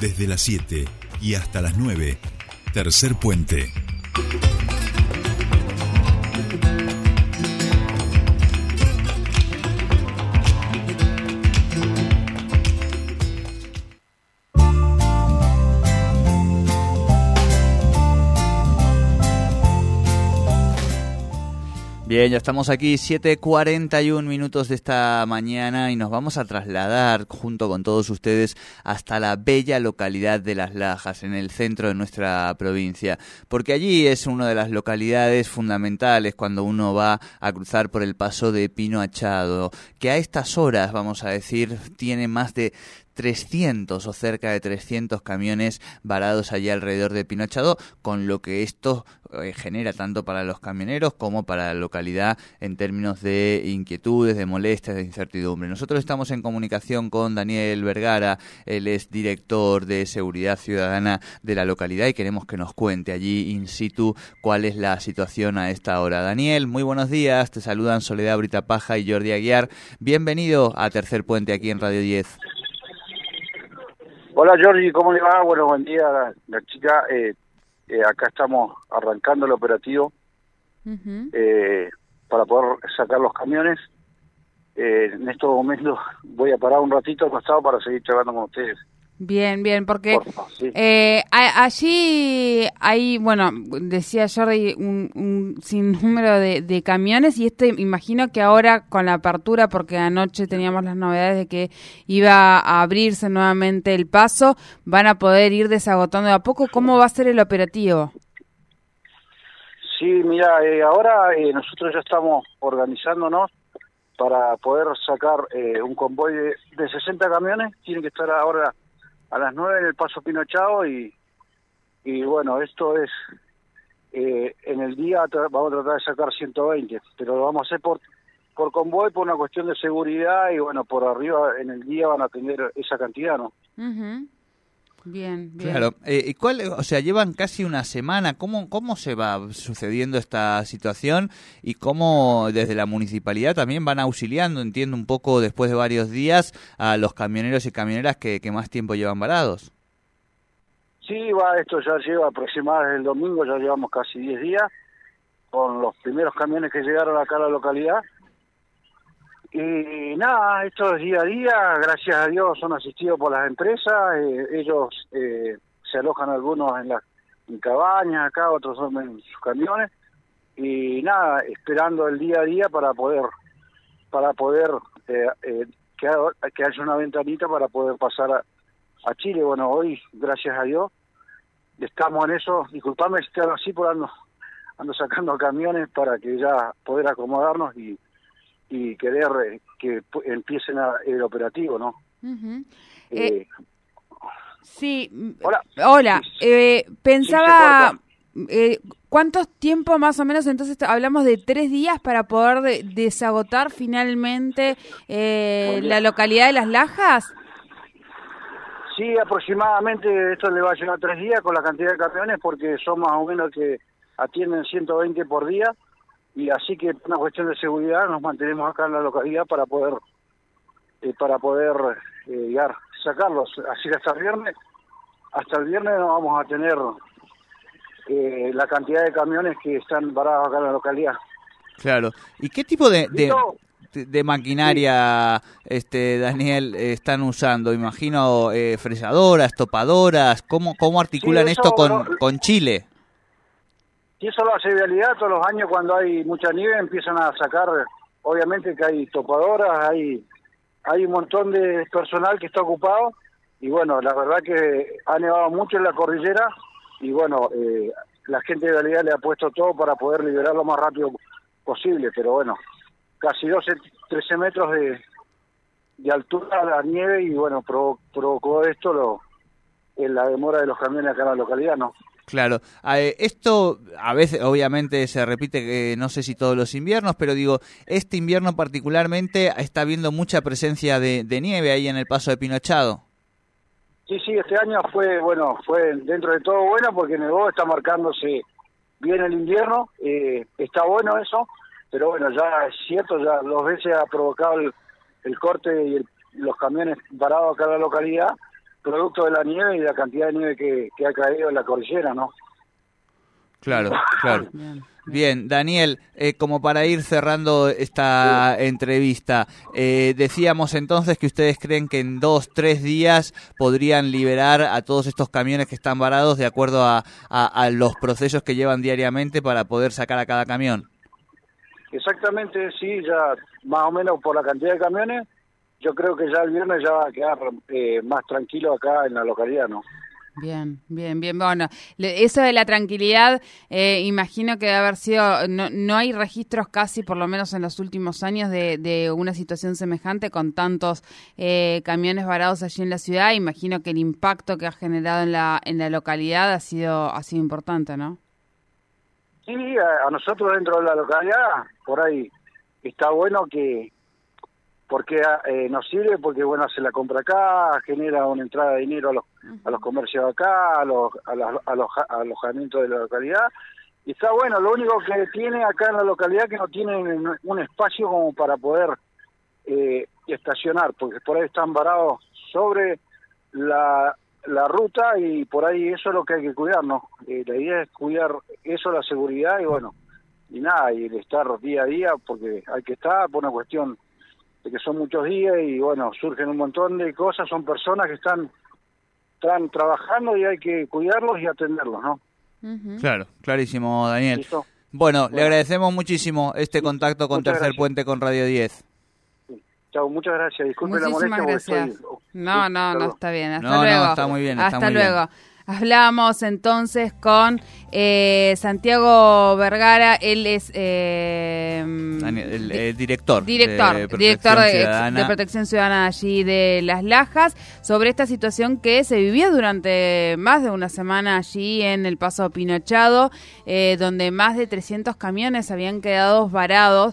Desde las 7 y hasta las 9, tercer puente. Bien, ya estamos aquí, 7.41 minutos de esta mañana y nos vamos a trasladar junto con todos ustedes hasta la bella localidad de Las Lajas, en el centro de nuestra provincia, porque allí es una de las localidades fundamentales cuando uno va a cruzar por el paso de Pino Achado, que a estas horas, vamos a decir, tiene más de 300 o cerca de 300 camiones varados allí alrededor de Pinochado, con lo que esto eh, genera tanto para los camioneros como para la localidad en términos de inquietudes, de molestias, de incertidumbre. Nosotros estamos en comunicación con Daniel Vergara, él es director de Seguridad Ciudadana de la localidad y queremos que nos cuente allí in situ cuál es la situación a esta hora. Daniel, muy buenos días, te saludan Soledad Britapaja y Jordi Aguiar. Bienvenido a Tercer Puente aquí en Radio 10. Hola Jordi, ¿cómo le va? Bueno, buen día, la, chica. Eh, eh, acá estamos arrancando el operativo eh, para poder sacar los camiones. en estos momentos voy a parar un ratito al costado para seguir charlando con ustedes. Bien, bien, porque eh, allí hay, bueno, decía Jordi, un, un sinnúmero de, de, camiones y este imagino que ahora con la apertura, porque anoche teníamos las novedades de que iba a abrirse nuevamente el paso, van a poder ir desagotando de a poco. ¿Cómo va a ser el operativo? Sí, mira, eh, ahora eh, nosotros ya estamos organizándonos para poder sacar un convoy de, de 60 camiones. Tienen que estar ahora a las 9 en el Paso Pinochao y, y bueno, esto es, eh, en el día vamos a tratar de sacar 120, pero lo vamos a hacer por, por convoy, por una cuestión de seguridad y bueno, por arriba en el día van a tener esa cantidad, ¿no? Bien, bien. Claro. Eh, ¿cuál, o sea, llevan casi una semana. ¿Cómo, ¿Cómo se va sucediendo esta situación y cómo desde la municipalidad también van auxiliando, entiendo un poco después de varios días, a los camioneros y camioneras que, que más tiempo llevan varados? Sí, va, esto ya lleva aproximadamente el domingo, ya llevamos casi 10 días con los primeros camiones que llegaron acá a la localidad y nada, esto es día a día, gracias a Dios son asistidos por las empresas, eh, ellos eh, se alojan algunos en las cabañas acá, otros son en sus camiones, y nada, esperando el día a día para poder, para poder eh, que, que, haya una ventanita para poder pasar a, Chile. Bueno, hoy, gracias a Dios, estamos en eso, disculpame si estoy así por ando, ando sacando camiones para que ya poder acomodarnos y y querer eh, que empiecen el operativo, ¿no? Eh, eh, sí. Hola. Hola. pensaba. ¿Cuánto tiempo más o menos entonces hablamos de tres días para poder desagotar finalmente la localidad de Las Lajas? Sí, aproximadamente esto le va a llevar tres días con la cantidad de camiones porque son más o menos que atienden 120 por día y así que por una cuestión de seguridad nos mantenemos acá en la localidad para poder eh, para poder eh, llegar sacarlos. Así que hasta el viernes hasta el viernes no vamos a tener eh, la cantidad de camiones que están parados acá en la localidad. Claro. Y qué tipo de, de, maquinaria este Daniel están usando imagino fresadoras topadoras cómo cómo articulan esto con con Chile y eso lo hace realidad todos los años cuando hay mucha nieve empiezan a sacar, obviamente que hay topadoras, hay, hay un montón de personal que está ocupado y bueno, la verdad que ha nevado mucho en la cordillera y bueno, eh, la gente de realidad le ha puesto todo para poder liberar lo más rápido posible, pero bueno, casi 12, 13 metros de, de altura la nieve y bueno, provocó esto lo, en la demora de los camiones acá en la localidad, ¿no? Claro, esto a veces obviamente se repite, que no sé si todos los inviernos, pero digo, este invierno particularmente está habiendo mucha presencia de, nieve ahí en el paso de Pinochado. Sí, sí, este año fue, bueno, fue dentro de todo bueno porque nevó, está marcándose bien el invierno, eh, está bueno eso, pero bueno, ya es cierto, ya dos veces ha provocado el, corte y los camiones parados acá en la localidad, producto de la nieve y la cantidad de nieve que, que ha caído en la cordillera, ¿no? Claro, claro. Bien, Daniel, eh, como para ir cerrando esta entrevista, eh, decíamos entonces que ustedes creen que en dos, tres días podrían liberar a todos estos camiones que están varados de acuerdo a, a, los procesos que llevan diariamente para poder sacar a cada camión. Exactamente, sí, ya más o menos por la cantidad de camiones, yo creo que ya el viernes ya va a quedar eh, más tranquilo acá en la localidad, ¿no? Bien, bien, bien. Bueno, eso de la tranquilidad, eh, imagino que debe haber sido, no, no hay registros casi, por lo menos en los últimos años, de, de una situación semejante con tantos eh, camiones varados allí en la ciudad. Imagino que el impacto que ha generado en la, en la localidad ha sido, ha sido importante, ¿no? Sí, a nosotros dentro de la localidad, por ahí está bueno que, porque eh, nos sirve porque bueno hace la compra acá genera una entrada de dinero a los a los comercios acá a los a, los alojamientos de la localidad. Y está bueno lo único que tiene acá en la localidad que no tiene un espacio como para poder eh, estacionar porque por ahí están varados sobre la la ruta y por ahí eso es lo que hay que cuidar no eh, la idea es cuidar eso la seguridad y bueno y nada y el estar día a día porque hay que estar por una cuestión que son muchos días y bueno, surgen un montón de cosas, son personas que están, están trabajando y hay que cuidarlos y atenderlos, ¿no? Claro, clarísimo, Daniel. Bueno, le agradecemos muchísimo este contacto con Tercer Puente con Radio 10. Chao, muchas gracias. Disculpe la molestia. Gracias. No, no, no, está bien. Hasta no, luego. No, está muy bien. Hasta luego. Hablamos entonces con eh, Santiago Vergara, él es eh, el, director, director, de director de, Protección Ciudadana allí de Las Lajas, sobre esta situación que se vivía durante más de una semana allí en el Paso Pinochado, eh, donde más de 300 camiones habían quedado varados.